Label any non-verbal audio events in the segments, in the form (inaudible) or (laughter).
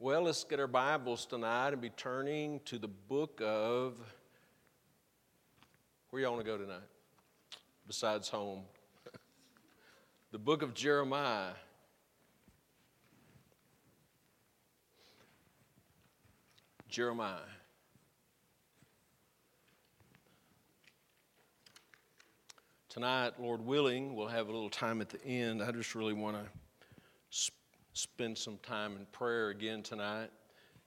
Well, let's get our Bibles tonight and be turning to the book of. Where y'all want to go tonight? Besides home. (laughs) the book of Jeremiah. Jeremiah. Tonight, Lord willing, we'll have a little time at the end. I just really want to spend some time in prayer again tonight.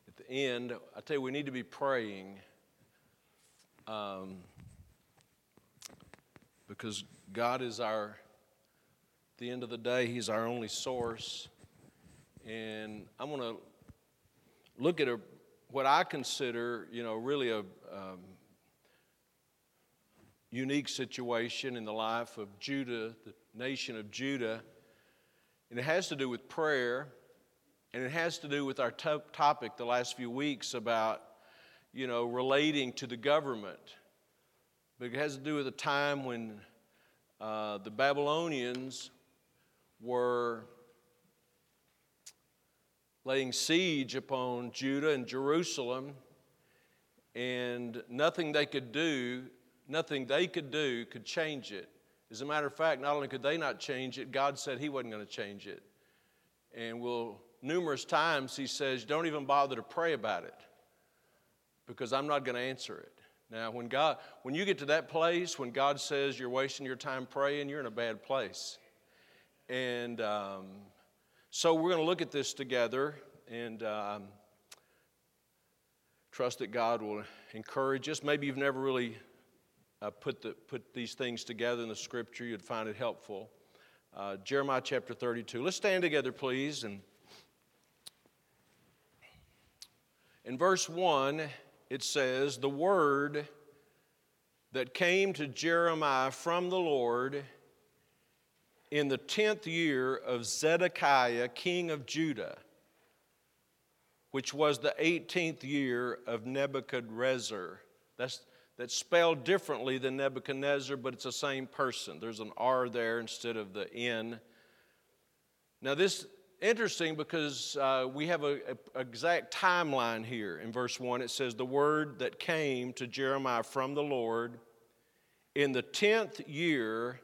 At the end, I tell you, we need to be praying um, because God is our, at the end of the day, He's our only source. And I'm going to look at a, what I consider, you know, really a um, unique situation in the life of Judah, the nation of Judah. And it has to do with prayer, and it has to do with our top topic the last few weeks about, you know, relating to the government. But it has to do with a time when uh, the Babylonians were laying siege upon Judah and Jerusalem, and nothing they could do Nothing they could do could change it. As a matter of fact, not only could they not change it, God said He wasn't going to change it. And will numerous times He says, "Don't even bother to pray about it, because I'm not going to answer it." Now, when God, when you get to that place, when God says you're wasting your time praying, you're in a bad place. And um, so we're going to look at this together and um, trust that God will encourage us. Maybe you've never really uh, put, the, put these things together in the scripture, you'd find it helpful. Uh, Jeremiah chapter 32. Let's stand together, please. And in verse 1, it says, The word that came to Jeremiah from the Lord in the tenth year of Zedekiah, king of Judah, which was the 18th year of Nebuchadrezzar. That's that's spelled differently than Nebuchadnezzar, but it's the same person. There's an R there instead of the N. Now, this interesting because uh, we have an exact timeline here. In verse 1, it says, The word that came to Jeremiah from the Lord in the 10th year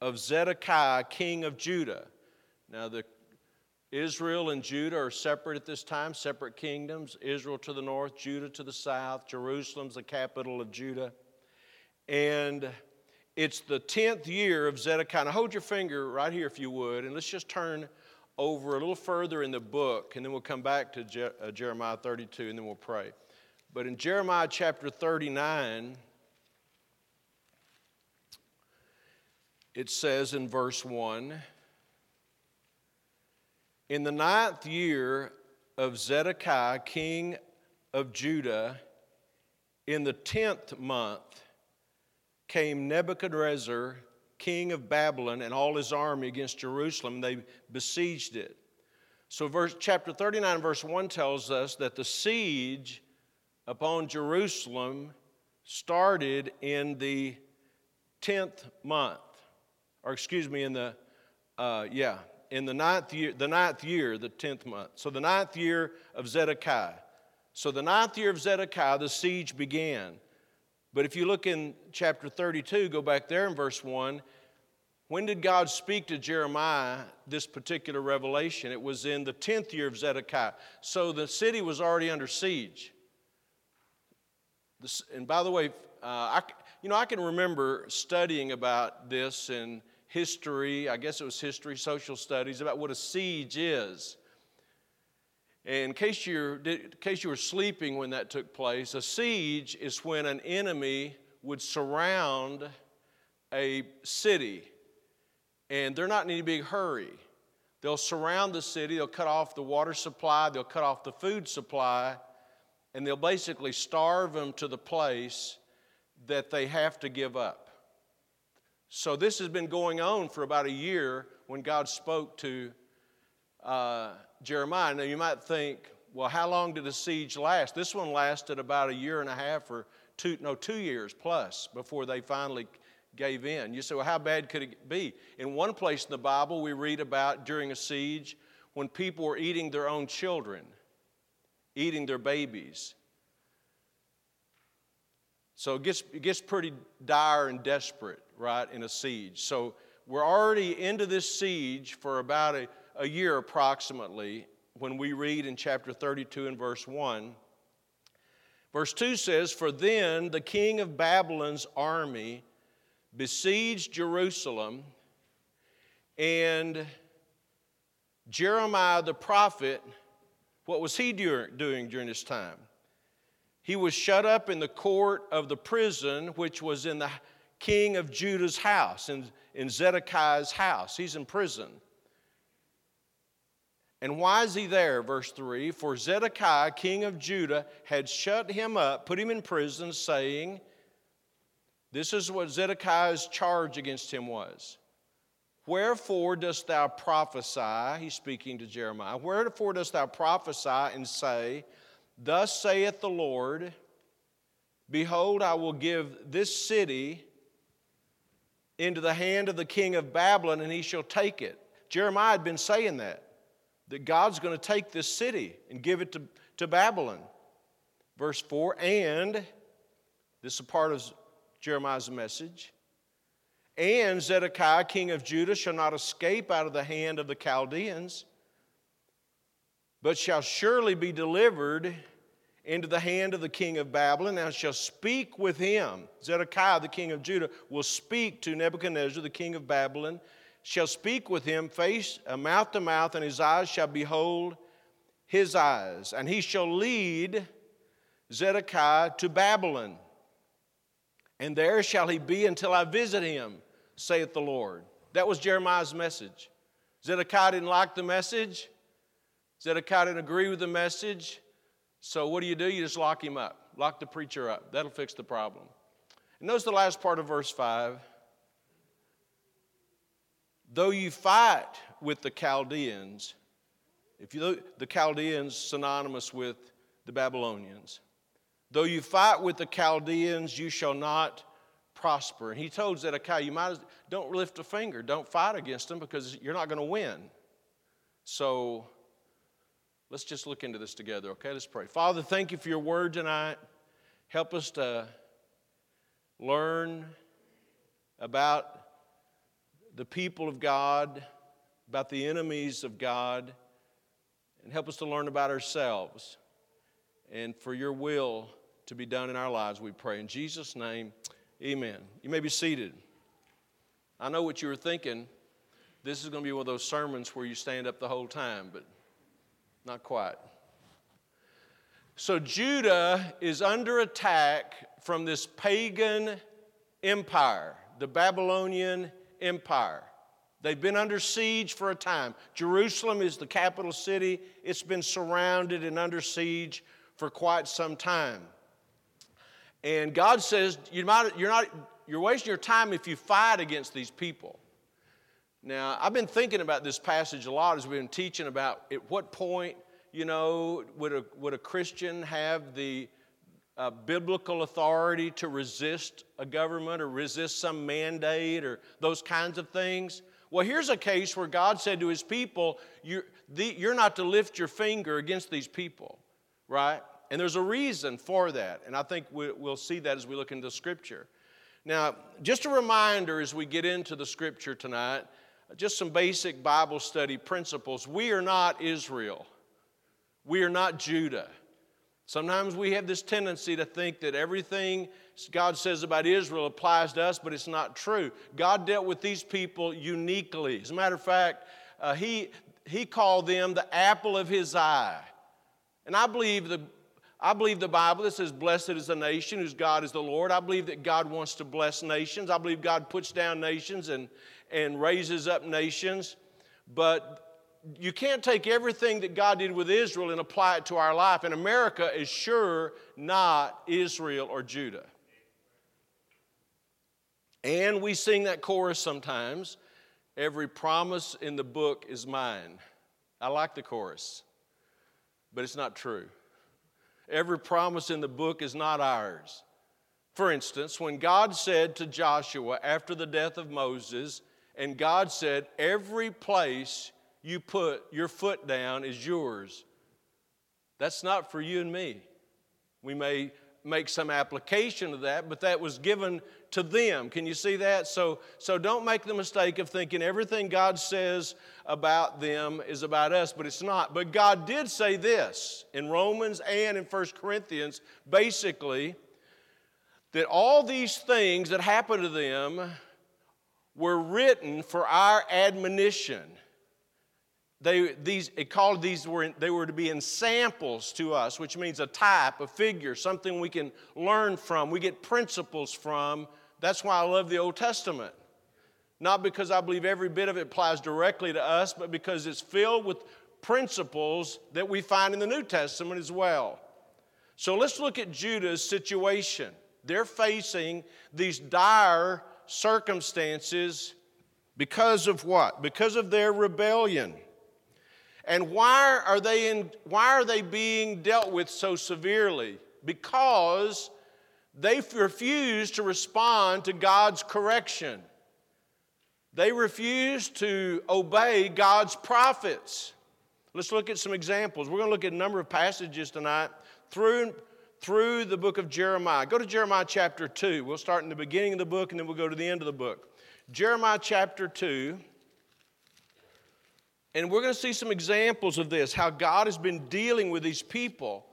of Zedekiah, king of Judah. Now, the Israel and Judah are separate at this time, separate kingdoms. Israel to the north, Judah to the south. Jerusalem's the capital of Judah. And it's the 10th year of Zedekiah. Now hold your finger right here if you would, and let's just turn over a little further in the book, and then we'll come back to Je- uh, Jeremiah 32, and then we'll pray. But in Jeremiah chapter 39, it says in verse 1 in the ninth year of Zedekiah, king of Judah, in the tenth month, came Nebuchadrezzar, king of Babylon, and all his army against Jerusalem. They besieged it. So, verse, chapter 39, verse 1 tells us that the siege upon Jerusalem started in the 10th month, or excuse me, in the, uh, yeah, in the ninth year, the ninth year, the tenth month. So the ninth year of Zedekiah. So the ninth year of Zedekiah, the siege began. But if you look in chapter 32, go back there in verse 1, when did God speak to Jeremiah this particular revelation? It was in the 10th year of Zedekiah. So the city was already under siege. This, and by the way, uh, I, you know, I can remember studying about this and history, I guess it was history, social studies, about what a siege is. And in case, you're, in case you were sleeping when that took place, a siege is when an enemy would surround a city, and they're not in any big hurry. They'll surround the city, they'll cut off the water supply, they'll cut off the food supply, and they'll basically starve them to the place that they have to give up. So this has been going on for about a year when God spoke to uh, Jeremiah. Now you might think, well, how long did the siege last? This one lasted about a year and a half or two, no, two years plus before they finally gave in. You say, well, how bad could it be? In one place in the Bible, we read about during a siege when people were eating their own children. eating their babies. So it gets, it gets pretty dire and desperate, right, in a siege. So we're already into this siege for about a, a year approximately when we read in chapter 32 and verse 1. Verse 2 says, For then the king of Babylon's army besieged Jerusalem, and Jeremiah the prophet, what was he doing during this time? He was shut up in the court of the prison, which was in the king of Judah's house, in, in Zedekiah's house. He's in prison. And why is he there? Verse 3 For Zedekiah, king of Judah, had shut him up, put him in prison, saying, This is what Zedekiah's charge against him was. Wherefore dost thou prophesy? He's speaking to Jeremiah. Wherefore dost thou prophesy and say, Thus saith the Lord, Behold, I will give this city into the hand of the king of Babylon, and he shall take it. Jeremiah had been saying that that God's going to take this city and give it to, to Babylon. Verse 4 And, this is a part of Jeremiah's message, and Zedekiah, king of Judah, shall not escape out of the hand of the Chaldeans, but shall surely be delivered into the hand of the king of Babylon, and shall speak with him. Zedekiah, the king of Judah, will speak to Nebuchadnezzar, the king of Babylon, shall speak with him face uh, mouth to mouth, and his eyes shall behold his eyes, and he shall lead Zedekiah to Babylon. And there shall he be until I visit him, saith the Lord. That was Jeremiah's message. Zedekiah didn't like the message. Zedekiah didn't agree with the message. So what do you do? You just lock him up, lock the preacher up. That'll fix the problem. And notice the last part of verse 5. Though you fight with the Chaldeans, if you look, the Chaldeans synonymous with the Babylonians. Though you fight with the Chaldeans, you shall not prosper. And he told Zedekiah, you might as don't lift a finger, don't fight against them because you're not going to win. So let's just look into this together, okay? Let's pray. Father, thank you for your word tonight. Help us to learn about the people of God, about the enemies of God, and help us to learn about ourselves. And for your will to be done in our lives, we pray. In Jesus' name, amen. You may be seated. I know what you were thinking. This is going to be one of those sermons where you stand up the whole time, but not quite. So, Judah is under attack from this pagan empire, the Babylonian Empire. They've been under siege for a time. Jerusalem is the capital city, it's been surrounded and under siege for quite some time. And God says, you might, you're, not, you're wasting your time if you fight against these people. Now, I've been thinking about this passage a lot as we've been teaching about at what point, you know, would a, would a Christian have the uh, biblical authority to resist a government or resist some mandate or those kinds of things. Well, here's a case where God said to his people, You're, the, you're not to lift your finger against these people, right? And there's a reason for that. And I think we, we'll see that as we look into Scripture. Now, just a reminder as we get into the Scripture tonight, just some basic Bible study principles. We are not Israel, we are not Judah. Sometimes we have this tendency to think that everything God says about Israel applies to us, but it's not true. God dealt with these people uniquely. As a matter of fact, uh, he, he called them the apple of his eye. And I believe the, I believe the Bible that says, Blessed is the nation whose God is the Lord. I believe that God wants to bless nations. I believe God puts down nations and, and raises up nations. But you can't take everything that God did with Israel and apply it to our life. And America is sure not Israel or Judah. And we sing that chorus sometimes every promise in the book is mine. I like the chorus, but it's not true. Every promise in the book is not ours. For instance, when God said to Joshua after the death of Moses, and God said, Every place you put your foot down is yours. That's not for you and me. We may make some application of that, but that was given to them. Can you see that? So, so don't make the mistake of thinking everything God says about them is about us, but it's not. But God did say this in Romans and in 1 Corinthians, basically, that all these things that happened to them were written for our admonition. They, these, it called these were, they were to be in samples to us, which means a type, a figure, something we can learn from, we get principles from. That's why I love the Old Testament. Not because I believe every bit of it applies directly to us, but because it's filled with principles that we find in the New Testament as well. So let's look at Judah's situation. They're facing these dire circumstances because of what? Because of their rebellion. And why are they, in, why are they being dealt with so severely? Because they refuse to respond to God's correction. They refuse to obey God's prophets. Let's look at some examples. We're going to look at a number of passages tonight through, through the book of Jeremiah. Go to Jeremiah chapter 2. We'll start in the beginning of the book and then we'll go to the end of the book. Jeremiah chapter 2. And we're going to see some examples of this, how God has been dealing with these people.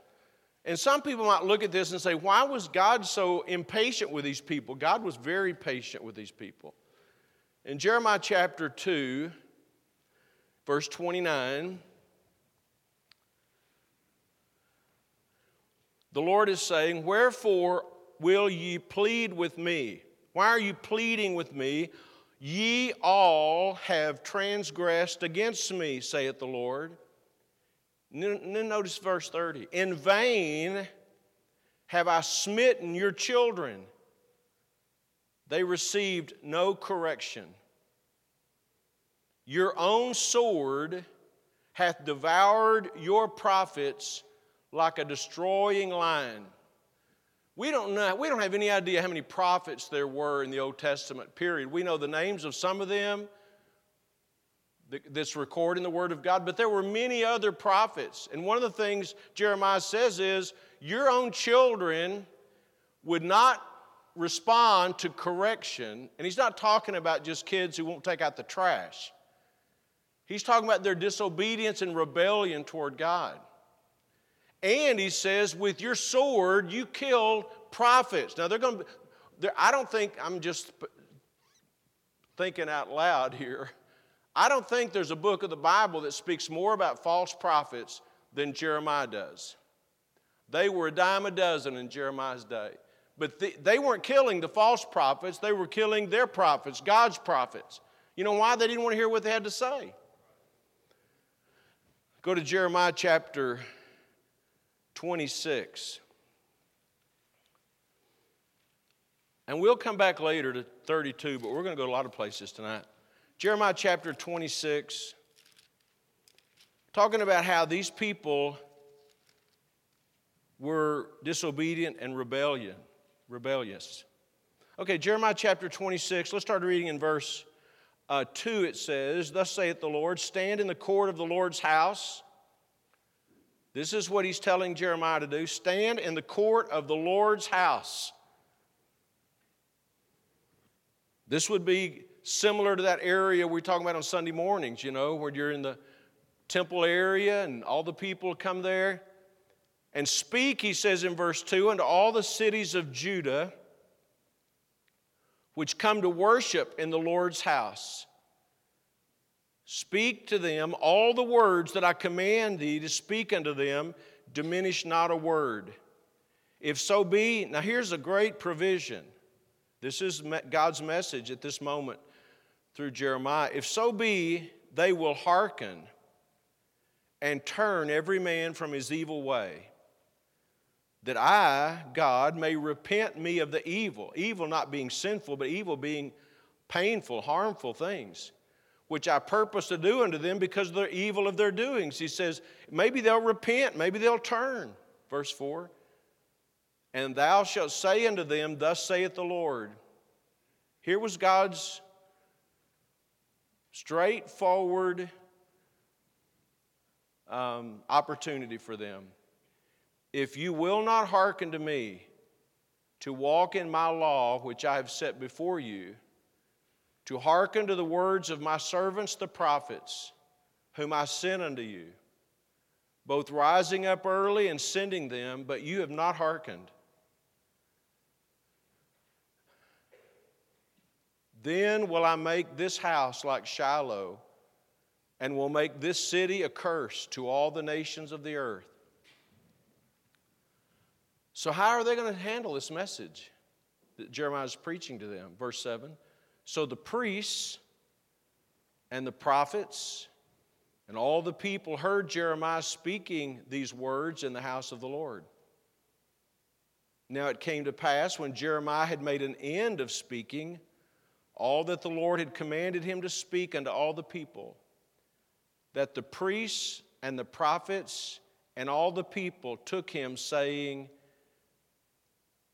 And some people might look at this and say, why was God so impatient with these people? God was very patient with these people. In Jeremiah chapter 2, verse 29, the Lord is saying, Wherefore will ye plead with me? Why are you pleading with me? Ye all have transgressed against me, saith the Lord. Then notice verse 30. In vain have I smitten your children. They received no correction. Your own sword hath devoured your prophets like a destroying lion. We don't know, we don't have any idea how many prophets there were in the Old Testament period. We know the names of some of them that's recorded in the Word of God, but there were many other prophets. And one of the things Jeremiah says is, Your own children would not respond to correction. And he's not talking about just kids who won't take out the trash, he's talking about their disobedience and rebellion toward God. And he says, with your sword, you killed prophets. Now, they're going to, be, I don't think, I'm just thinking out loud here. I don't think there's a book of the Bible that speaks more about false prophets than Jeremiah does. They were a dime a dozen in Jeremiah's day. But they weren't killing the false prophets, they were killing their prophets, God's prophets. You know why? They didn't want to hear what they had to say. Go to Jeremiah chapter 26. And we'll come back later to 32, but we're going to go to a lot of places tonight. Jeremiah chapter 26, talking about how these people were disobedient and rebellion, rebellious. Okay, Jeremiah chapter 26, let's start reading in verse uh, 2. It says, Thus saith the Lord, stand in the court of the Lord's house this is what he's telling Jeremiah to do stand in the court of the Lord's house. This would be similar to that area we're talking about on Sunday mornings, you know, where you're in the temple area and all the people come there. And speak, he says in verse 2, unto all the cities of Judah which come to worship in the Lord's house. Speak to them all the words that I command thee to speak unto them, diminish not a word. If so be, now here's a great provision. This is God's message at this moment through Jeremiah. If so be, they will hearken and turn every man from his evil way, that I, God, may repent me of the evil. Evil not being sinful, but evil being painful, harmful things which I purpose to do unto them because of the evil of their doings. He says, maybe they'll repent, maybe they'll turn. Verse 4 And thou shalt say unto them, Thus saith the Lord. Here was God's straightforward um, opportunity for them. If you will not hearken to me to walk in my law, which I have set before you, to hearken to the words of my servants the prophets, whom I sent unto you, both rising up early and sending them, but you have not hearkened. Then will I make this house like Shiloh, and will make this city a curse to all the nations of the earth. So, how are they going to handle this message that Jeremiah is preaching to them? Verse 7. So the priests and the prophets and all the people heard Jeremiah speaking these words in the house of the Lord. Now it came to pass when Jeremiah had made an end of speaking all that the Lord had commanded him to speak unto all the people, that the priests and the prophets and all the people took him, saying,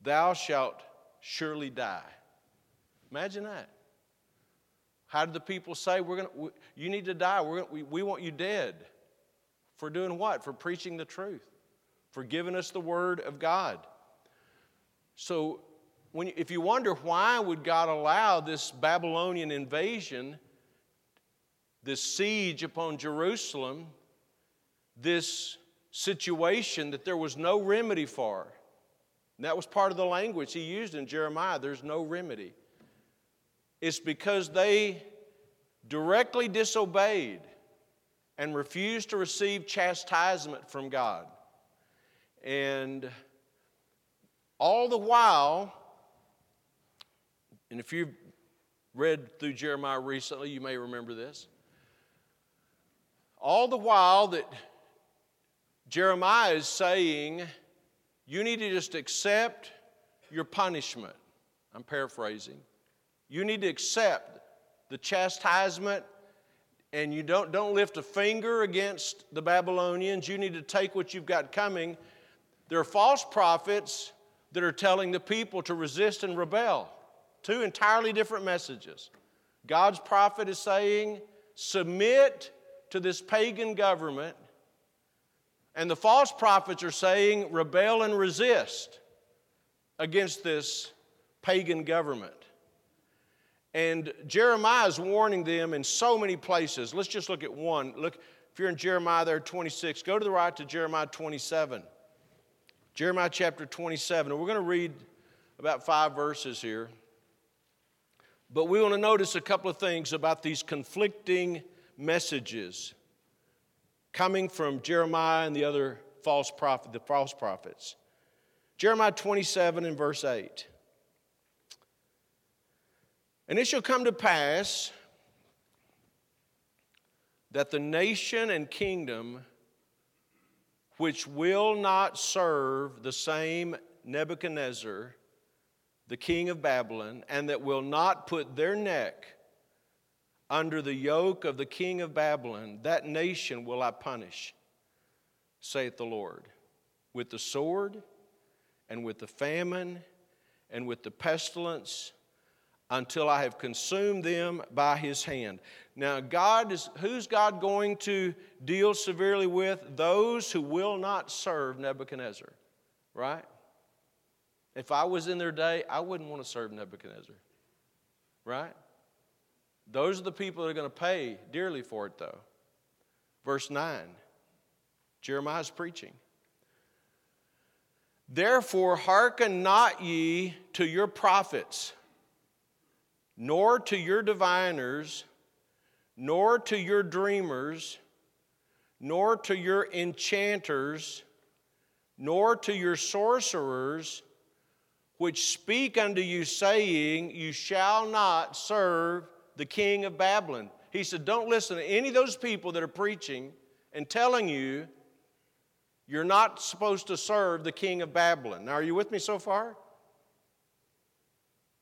Thou shalt surely die. Imagine that. How did the people say, We're gonna, we, You need to die. We're gonna, we, we want you dead. For doing what? For preaching the truth, for giving us the word of God. So, when, if you wonder why would God allow this Babylonian invasion, this siege upon Jerusalem, this situation that there was no remedy for, that was part of the language he used in Jeremiah there's no remedy. It's because they directly disobeyed and refused to receive chastisement from God. And all the while, and if you've read through Jeremiah recently, you may remember this. All the while that Jeremiah is saying, you need to just accept your punishment. I'm paraphrasing. You need to accept the chastisement and you don't, don't lift a finger against the Babylonians. You need to take what you've got coming. There are false prophets that are telling the people to resist and rebel. Two entirely different messages. God's prophet is saying, submit to this pagan government and the false prophets are saying, rebel and resist against this pagan government. And Jeremiah is warning them in so many places. Let's just look at one. Look, if you're in Jeremiah there, 26, go to the right to Jeremiah 27. Jeremiah chapter 27. And we're going to read about five verses here. But we want to notice a couple of things about these conflicting messages coming from Jeremiah and the other false prophet, the false prophets. Jeremiah 27 and verse 8. And it shall come to pass that the nation and kingdom which will not serve the same Nebuchadnezzar, the king of Babylon, and that will not put their neck under the yoke of the king of Babylon, that nation will I punish, saith the Lord, with the sword and with the famine and with the pestilence until I have consumed them by his hand. Now, God is, who's God going to deal severely with? Those who will not serve Nebuchadnezzar, right? If I was in their day, I wouldn't want to serve Nebuchadnezzar, right? Those are the people that are going to pay dearly for it, though. Verse 9, Jeremiah's preaching. Therefore, hearken not ye to your prophets, nor to your diviners, nor to your dreamers, nor to your enchanters, nor to your sorcerers, which speak unto you, saying, You shall not serve the king of Babylon. He said, Don't listen to any of those people that are preaching and telling you you're not supposed to serve the king of Babylon. Now, are you with me so far?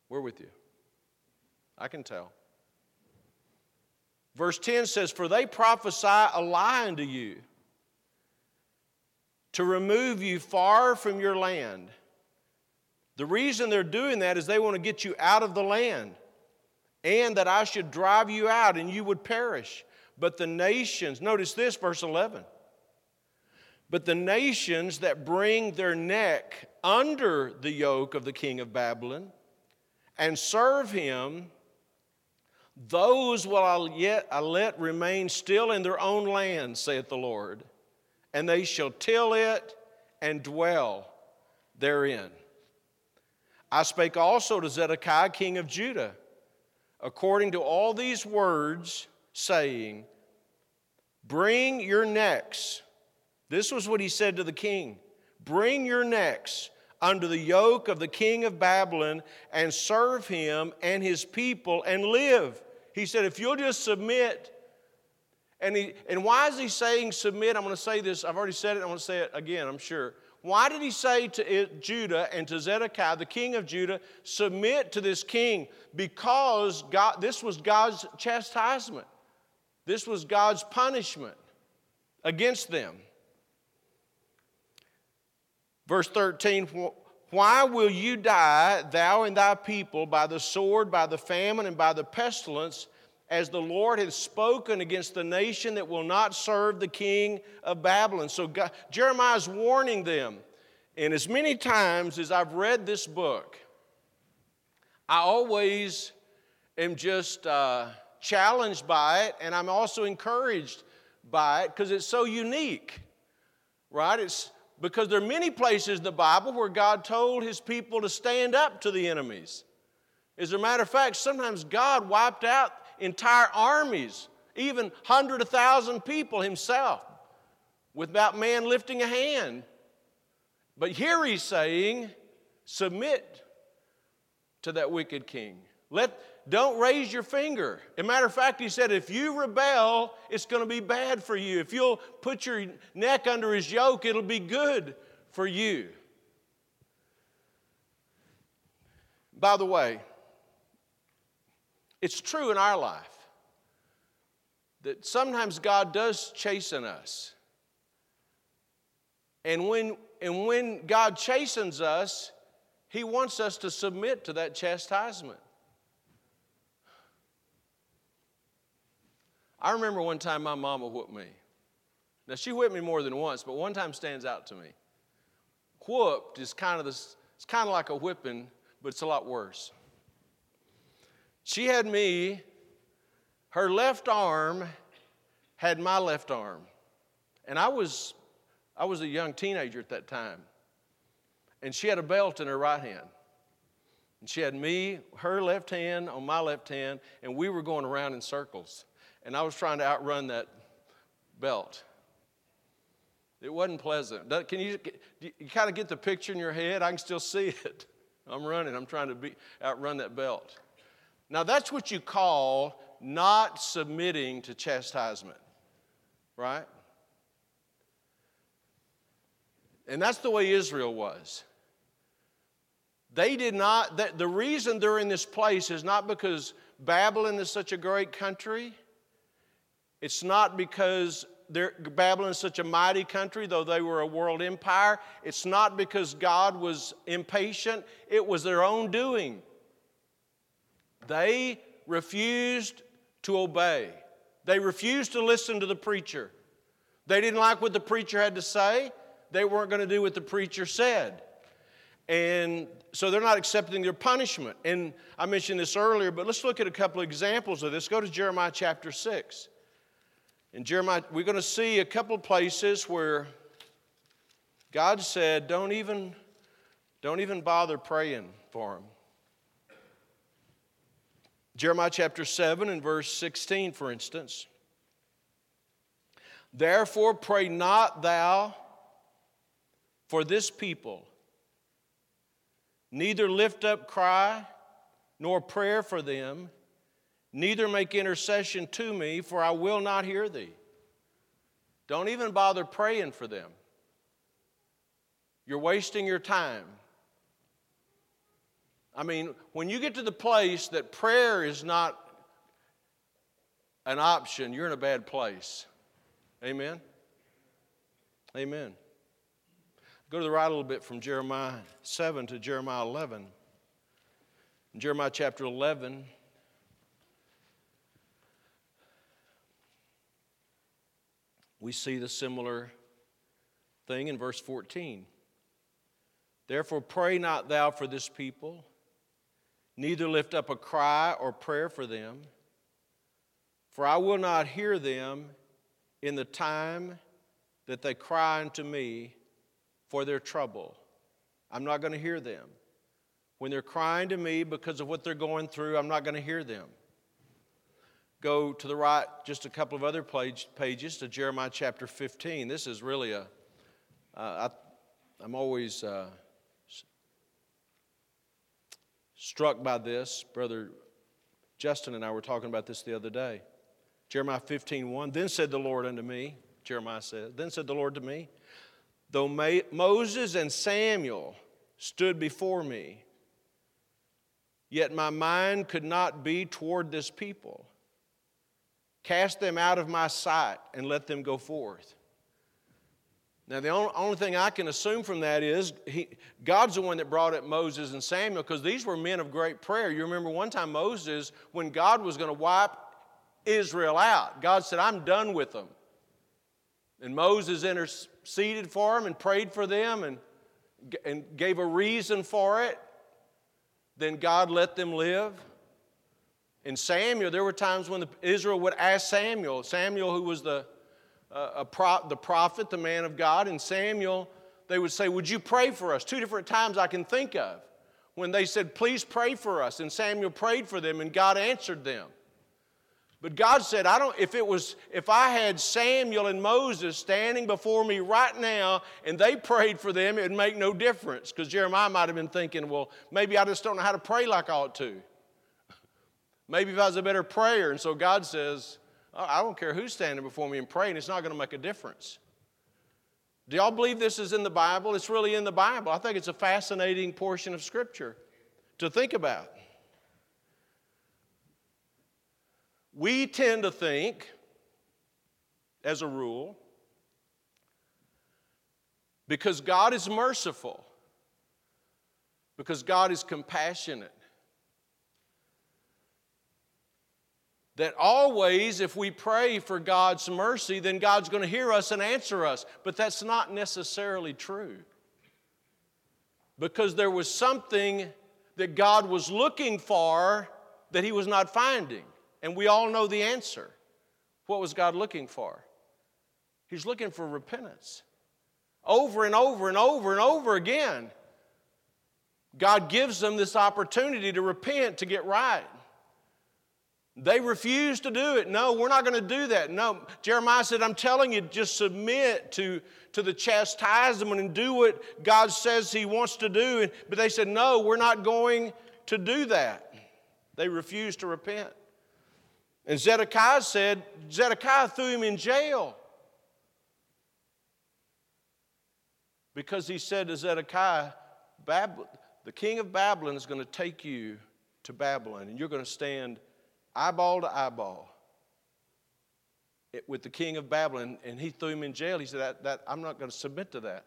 We're with you. I can tell. Verse 10 says, For they prophesy a lie unto you to remove you far from your land. The reason they're doing that is they want to get you out of the land and that I should drive you out and you would perish. But the nations, notice this, verse 11. But the nations that bring their neck under the yoke of the king of Babylon and serve him, those will I yet I let remain still in their own land, saith the Lord, and they shall till it and dwell therein. I spake also to Zedekiah, king of Judah, according to all these words, saying, Bring your necks. This was what he said to the king Bring your necks under the yoke of the king of Babylon and serve him and his people and live. He said, If you'll just submit, and, he, and why is he saying submit? I'm going to say this. I've already said it. I'm going to say it again, I'm sure. Why did he say to Judah and to Zedekiah, the king of Judah, submit to this king? Because God, this was God's chastisement. This was God's punishment against them. Verse 13 Why will you die, thou and thy people, by the sword, by the famine, and by the pestilence, as the Lord has spoken against the nation that will not serve the king of Babylon? So God, Jeremiah is warning them. And as many times as I've read this book, I always am just. Uh, challenged by it, and I'm also encouraged by it because it's so unique, right? It's because there are many places in the Bible where God told his people to stand up to the enemies. As a matter of fact, sometimes God wiped out entire armies, even hundred of thousand people himself, without man lifting a hand. But here he's saying, submit to that wicked king. Let, don't raise your finger. As a matter of fact, he said, if you rebel, it's going to be bad for you. If you'll put your neck under his yoke, it'll be good for you. By the way, it's true in our life that sometimes God does chasten us. And when, and when God chastens us, He wants us to submit to that chastisement. I remember one time my mama whooped me. Now, she whipped me more than once, but one time stands out to me. Whooped is kind of this, it's kind of like a whipping, but it's a lot worse. She had me, her left arm had my left arm. And I was, I was a young teenager at that time. And she had a belt in her right hand. And she had me, her left hand on my left hand, and we were going around in circles and I was trying to outrun that belt. It wasn't pleasant. Can you, you kind of get the picture in your head? I can still see (laughs) it. I'm running, I'm trying to be, outrun that belt. Now, that's what you call not submitting to chastisement, right? And that's the way Israel was. They did not, the reason they're in this place is not because Babylon is such a great country. It's not because Babylon is such a mighty country, though they were a world empire. It's not because God was impatient, it was their own doing. They refused to obey, they refused to listen to the preacher. They didn't like what the preacher had to say, they weren't going to do what the preacher said. And so they're not accepting their punishment. And I mentioned this earlier, but let's look at a couple of examples of this. Go to Jeremiah chapter 6. In Jeremiah, we're going to see a couple places where God said, don't even, don't even bother praying for them. Jeremiah chapter 7 and verse 16, for instance. Therefore, pray not thou for this people, neither lift up cry nor prayer for them Neither make intercession to me, for I will not hear thee. Don't even bother praying for them. You're wasting your time. I mean, when you get to the place that prayer is not an option, you're in a bad place. Amen? Amen. Go to the right a little bit from Jeremiah 7 to Jeremiah 11. In Jeremiah chapter 11, we see the similar thing in verse 14. Therefore, pray not thou for this people, neither lift up a cry or prayer for them, for I will not hear them in the time that they cry unto me for their trouble. I'm not going to hear them. When they're crying to me because of what they're going through, I'm not going to hear them. Go to the right just a couple of other pages to Jeremiah chapter 15. This is really a. Uh, I, I'm always uh, struck by this. Brother Justin and I were talking about this the other day. Jeremiah 15, 1. Then said the Lord unto me, Jeremiah said, Then said the Lord to me, Though Moses and Samuel stood before me, yet my mind could not be toward this people. Cast them out of my sight and let them go forth. Now, the only, thing I can assume from that is he, God's the one that brought up Moses and Samuel because these were men of great prayer. You remember one time Moses, when God was going to wipe Israel out, God said, I'm done with them. And Moses interceded for them and prayed for them and, and gave a reason for it. Then God let them live. In Samuel, there were times when the, Israel would ask Samuel, Samuel, who was the, uh, pro, the prophet, the man of God, and Samuel, they would say, Would you pray for us? Two different times I can think of when they said, Please pray for us. And Samuel prayed for them, and God answered them. But God said, I don't, if it was, if I had Samuel and Moses standing before me right now and they prayed for them, it would make no difference. Because Jeremiah might have been thinking, well, maybe I just don't know how to pray like I ought to. Maybe if I was a better prayer. And so God says, I don't care who's standing before me and praying, it's not going to make a difference. Do y'all believe this is in the Bible? It's really in the Bible. I think it's a fascinating portion of Scripture to think about. We tend to think, as a rule, because God is merciful, because God is compassionate, that always, if we pray for God's mercy, then God's going to hear us and answer us. But that's not necessarily true. Because there was something that God was looking for that He was not finding. And we all know the answer. What was God looking for? He's looking for repentance. Over and over and over and over again, God gives them this opportunity to repent, to get right. They refuse to do it. No, we're not going to do that. No. Jeremiah said, I'm telling you, just submit to, to the chastisement and do what God says He wants to do. But they said, No, we're not going to do that. They refused to repent. And Zedekiah said, Zedekiah threw him in jail. Because he said to Zedekiah, the king of Babylon is going to take you to Babylon, and you're going to stand eyeball to eyeball with the king of Babylon. And he threw him in jail. He said, that, that, I'm not going to submit to that.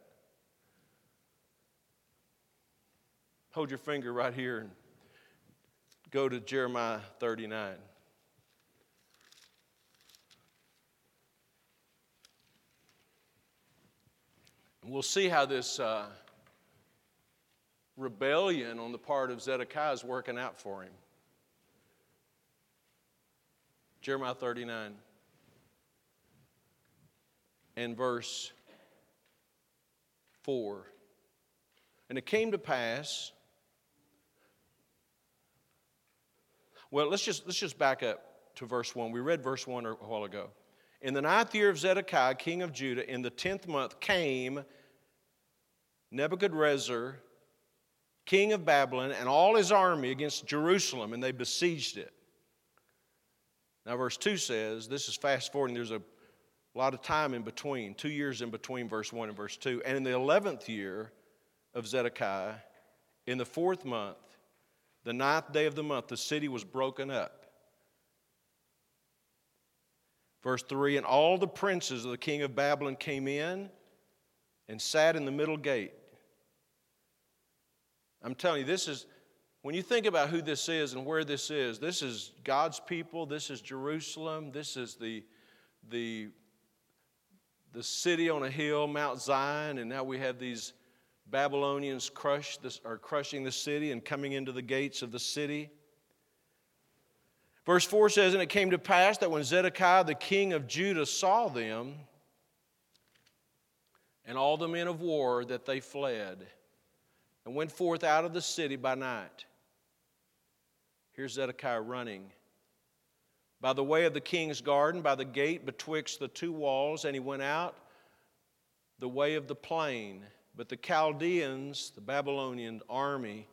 Hold your finger right here and go to Jeremiah 39. And we'll see how this uh, rebellion on the part of Zedekiah is working out for him. Jeremiah 39 and verse 4. And it came to pass. Well, let's just, let's just back up to verse 1. We read verse 1 a while ago. In the ninth year of Zedekiah, king of Judah, in the tenth month came Nebuchadrezzar, king of Babylon, and all his army against Jerusalem, and they besieged it. Now, verse 2 says, this is fast forwarding, there's a lot of time in between, two years in between verse 1 and verse 2. And in the 11th year of Zedekiah, in the fourth month, the ninth day of the month, the city was broken up. Verse 3 And all the princes of the king of Babylon came in and sat in the middle gate I'm telling you, this is, when you think about who this is and where this is, this is God's people, this is Jerusalem, this is the, the, the city on a hill, Mount Zion, and now we have these Babylonians crush this, are crushing the city and coming into the gates of the city. Verse 4 says, And it came to pass that when Zedekiah the king of Judah saw them, and all the men of war, that they fled and went forth out of the city by night. Here's Zedekiah running. By the way of the king's garden, by the gate betwixt the two walls, and he went out the way of the plain. But the Chaldeans, the Babylonian army,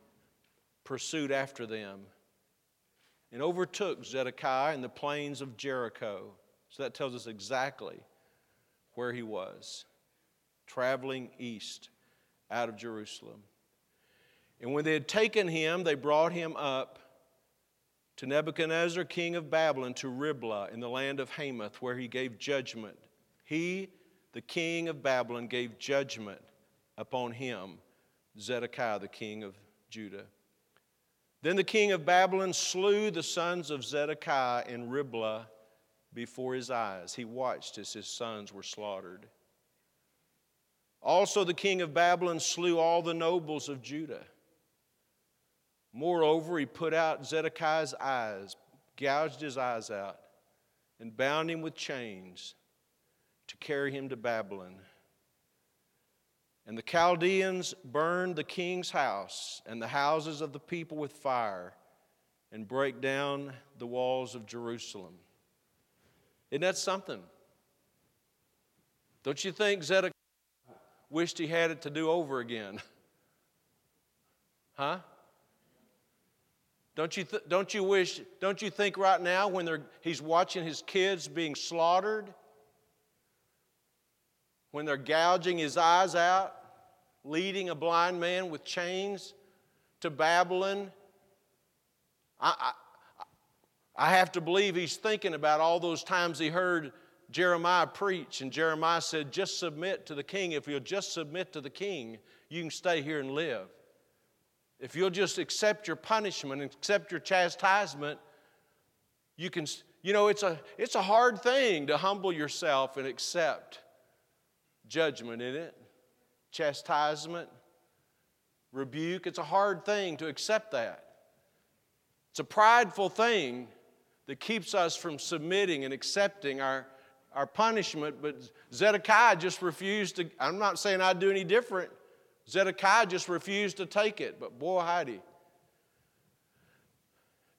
pursued after them and overtook Zedekiah in the plains of Jericho. So that tells us exactly where he was, traveling east out of Jerusalem. And when they had taken him, they brought him up to Nebuchadnezzar, king of Babylon, to Riblah in the land of Hamath, where he gave judgment. He, the king of Babylon, gave judgment upon him, Zedekiah, the king of Judah. Then the king of Babylon slew the sons of Zedekiah in Riblah before his eyes. He watched as his sons were slaughtered. Also, the king of Babylon slew all the nobles of Judah. Moreover, he put out Zedekiah's eyes, gouged his eyes out, and bound him with chains to carry him to Babylon. And the Chaldeans burned the king's house and the houses of the people with fire and break down the walls of Jerusalem. Isn't that something? Don't you think Zedekiah wished he had it to do over again? (laughs) Huh? Don't you, th- don't you wish, don't you think right now when he's watching his kids being slaughtered, when they're gouging his eyes out, leading a blind man with chains to Babylon. I, I, I have to believe he's thinking about all those times he heard Jeremiah preach, and Jeremiah said, Just submit to the king. If you'll just submit to the king, you can stay here and live. If you'll just accept your punishment and accept your chastisement, you can, you know, it's a, it's a hard thing to humble yourself and accept judgment, isn't it? chastisement, rebuke. It's a hard thing to accept that. It's a prideful thing that keeps us from submitting and accepting our, our punishment. But Zedekiah just refused to, I'm not saying I'd do any different. Zedekiah just refused to take it. But boy, Heidi,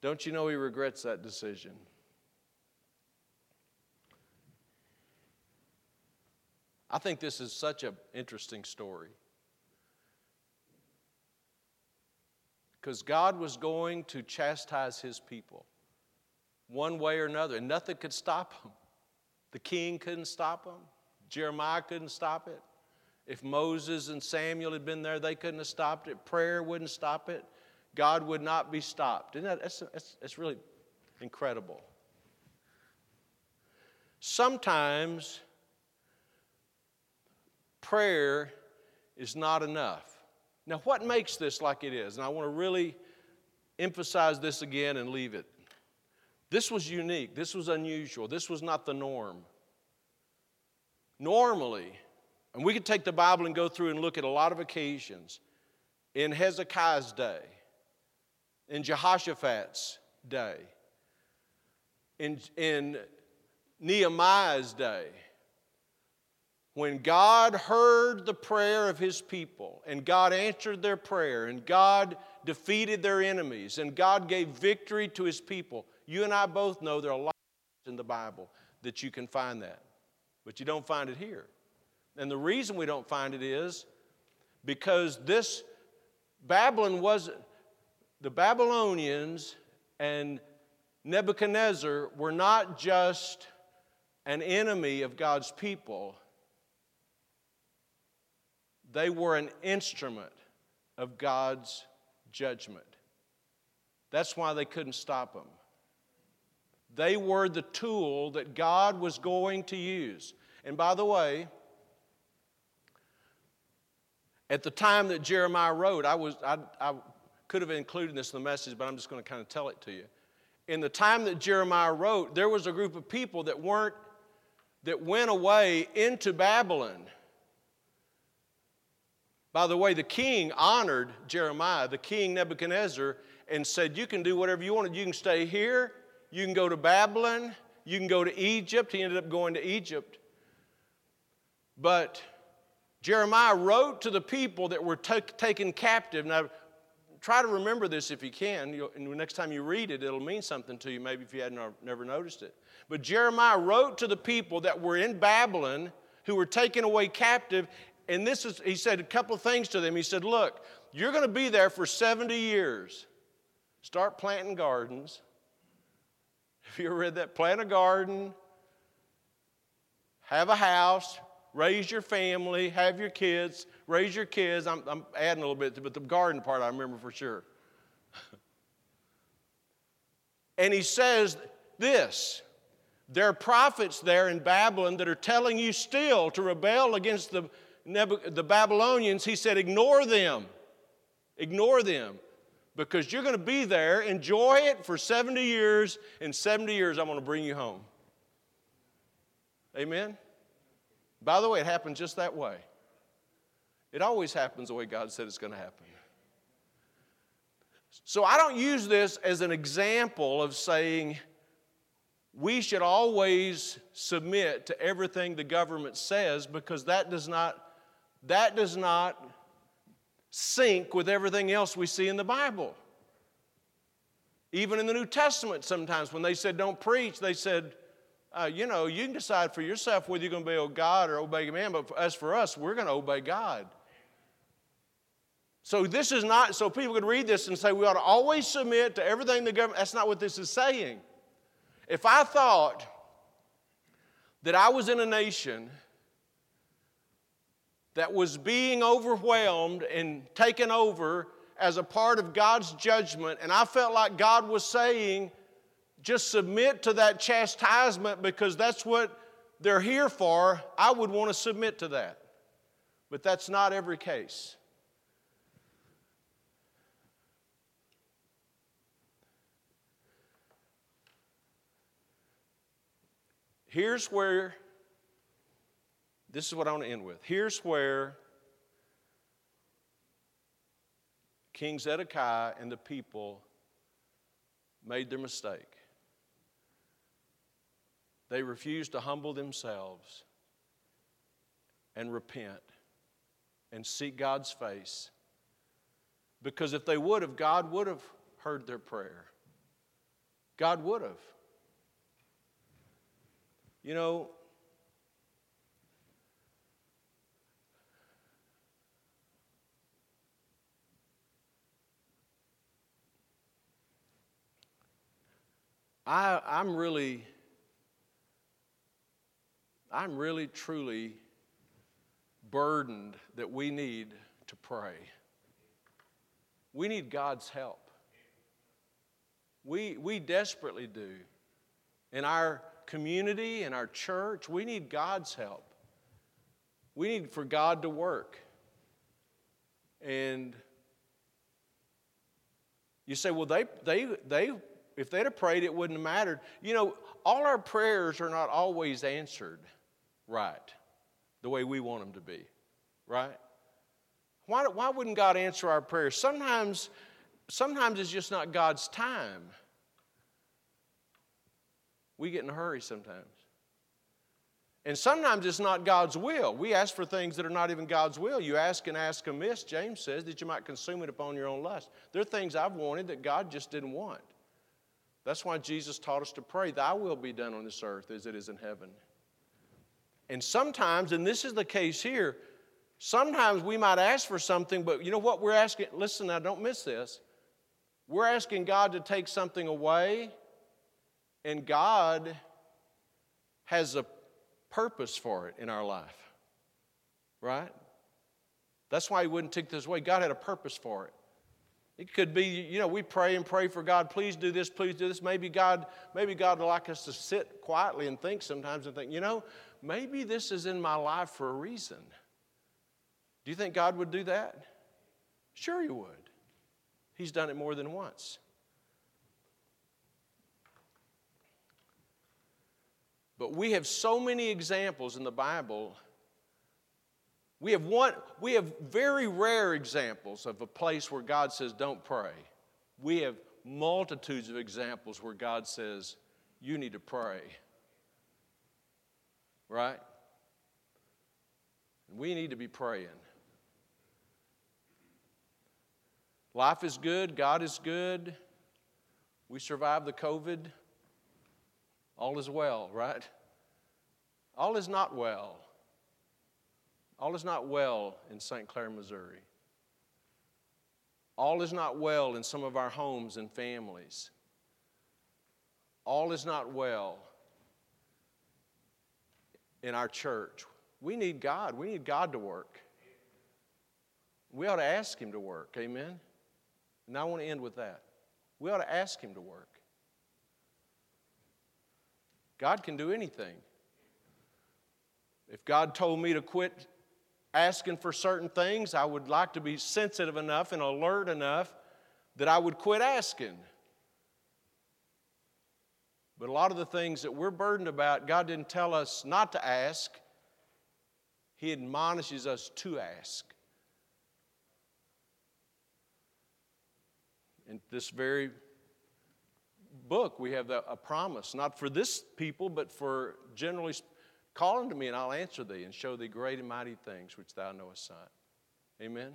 don't you know he regrets that decision? I think this is such an interesting story. Because God was going to chastise his people one way or another, and nothing could stop him. The king couldn't stop him, Jeremiah couldn't stop it. If Moses and Samuel had been there, they couldn't have stopped it. Prayer wouldn't stop it. God would not be stopped. Isn't that, that's, that's, that's really incredible. Sometimes prayer is not enough. Now, what makes this like it is? And I want to really emphasize this again and leave it. This was unique. This was unusual. This was not the norm. Normally, and we could take the Bible and go through and look at a lot of occasions in Hezekiah's day, in Jehoshaphat's day, in, in Nehemiah's day, when God heard the prayer of his people and God answered their prayer and God defeated their enemies and God gave victory to his people, you and I both know there are a lot in the Bible that you can find that. But you don't find it here. And the reason we don't find it is because this Babylon was, the Babylonians and Nebuchadnezzar were not just an enemy of God's people they were an instrument of God's judgment. That's why they couldn't stop them. They were the tool that God was going to use. And by the way, at the time that Jeremiah wrote, I, was, I, I could have included this in the message, but I'm just going to kind of tell it to you. In the time that Jeremiah wrote, there was a group of people that weren't that went away into Babylon. By the way, the king honored Jeremiah, the king Nebuchadnezzar, and said, You can do whatever you want. You can stay here, you can go to Babylon, you can go to Egypt. He ended up going to Egypt. But Jeremiah wrote to the people that were t- taken captive. Now, try to remember this if you can. You'll, and next time you read it, it'll mean something to you, maybe if you hadn't never noticed it. But Jeremiah wrote to the people that were in Babylon who were taken away captive. And this is, he said a couple of things to them. He said, Look, you're going to be there for 70 years. Start planting gardens. Have you ever read that? Plant a garden, have a house, raise your family, have your kids, raise your kids. I'm, I'm adding a little bit, but the garden part I remember for sure. (laughs) and he says this there are prophets there in Babylon that are telling you still to rebel against the, the Babylonians. He said, ignore them. Ignore them because you're going to be there, enjoy it for 70 years. In 70 years, I'm going to bring you home. Amen? By the way, it happened just that way. It always happens the way God said it's going to happen. So I don't use this as an example of saying we should always submit to everything the government says because that does not that does not sync with everything else we see in the Bible. Even in the New Testament, sometimes when they said don't preach, they said, uh, you know, you can decide for yourself whether you're going to obey God or obey man, but as for us, we're going to obey God. So this is not, so people could read this and say we ought to always submit to everything the government. That's not what this is saying. If I thought that I was in a nation that was being overwhelmed and taken over as a part of God's judgment, and I felt like God was saying, just submit to that chastisement because that's what they're here for, I would want to submit to that. But that's not every case. Here's where this is what I want to end with. Here's where King Zedekiah and the people made their mistake. They refuse to humble themselves and repent and seek God's face. Because if they would have, God would have heard their prayer. God would have. You know, I, I'm really, I'm really truly burdened that we need to pray. We need God's help. We, we desperately do. In our community, in our church, we need God's help. We need for God to work. And you say, well, they, they, they if they'd have prayed, it wouldn't have mattered. You know, all our prayers are not always answered right, the way we want them to be, right? Why, why wouldn't God answer our prayers? Sometimes, sometimes it's just not God's time. We get in a hurry sometimes. And sometimes it's not God's will. We ask for things that are not even God's will. You ask and ask amiss, James says, that you might consume it upon your own lust. There are things I've wanted that God just didn't want. That's why Jesus taught us to pray, Thy will be done on this earth as it is in heaven. And sometimes, and this is the case here, sometimes we might ask for something, but you know what we're asking? Listen now, don't miss this. We're asking God to take something away, and God has a purpose for it in our life. Right? That's why He wouldn't take this away. God had a purpose for it. It could be, you know, we pray and pray for God, please do this, please do this. Maybe God, maybe God would like us to sit quietly and think sometimes and think, you know, maybe this is in my life for a reason. Do you think God would do that? Sure, He would. He's done it more than once. But we have so many examples in the Bible. We have one we have very rare examples of a place where God says don't pray. We have multitudes of examples where God says you need to pray. Right? We need to be praying. Life is good, God is good. We survived the COVID. All is well, right? All is not well. All is not well in St. Clair, Missouri. All is not well in some of our homes and families. All is not well in our church. We need God. We need God to work. We ought to ask Him to work. Amen? And I want to end with that. We ought to ask Him to work. God can do anything. If God told me to quit asking for certain things, I would like to be sensitive enough and alert enough that I would quit asking. But a lot of the things that we're burdened about, God didn't tell us not to ask, He admonishes us to ask. In this very book, we have a promise, not for this people, but for generally call unto me, and I'll answer thee and show thee great and mighty things which thou knowest not. Amen.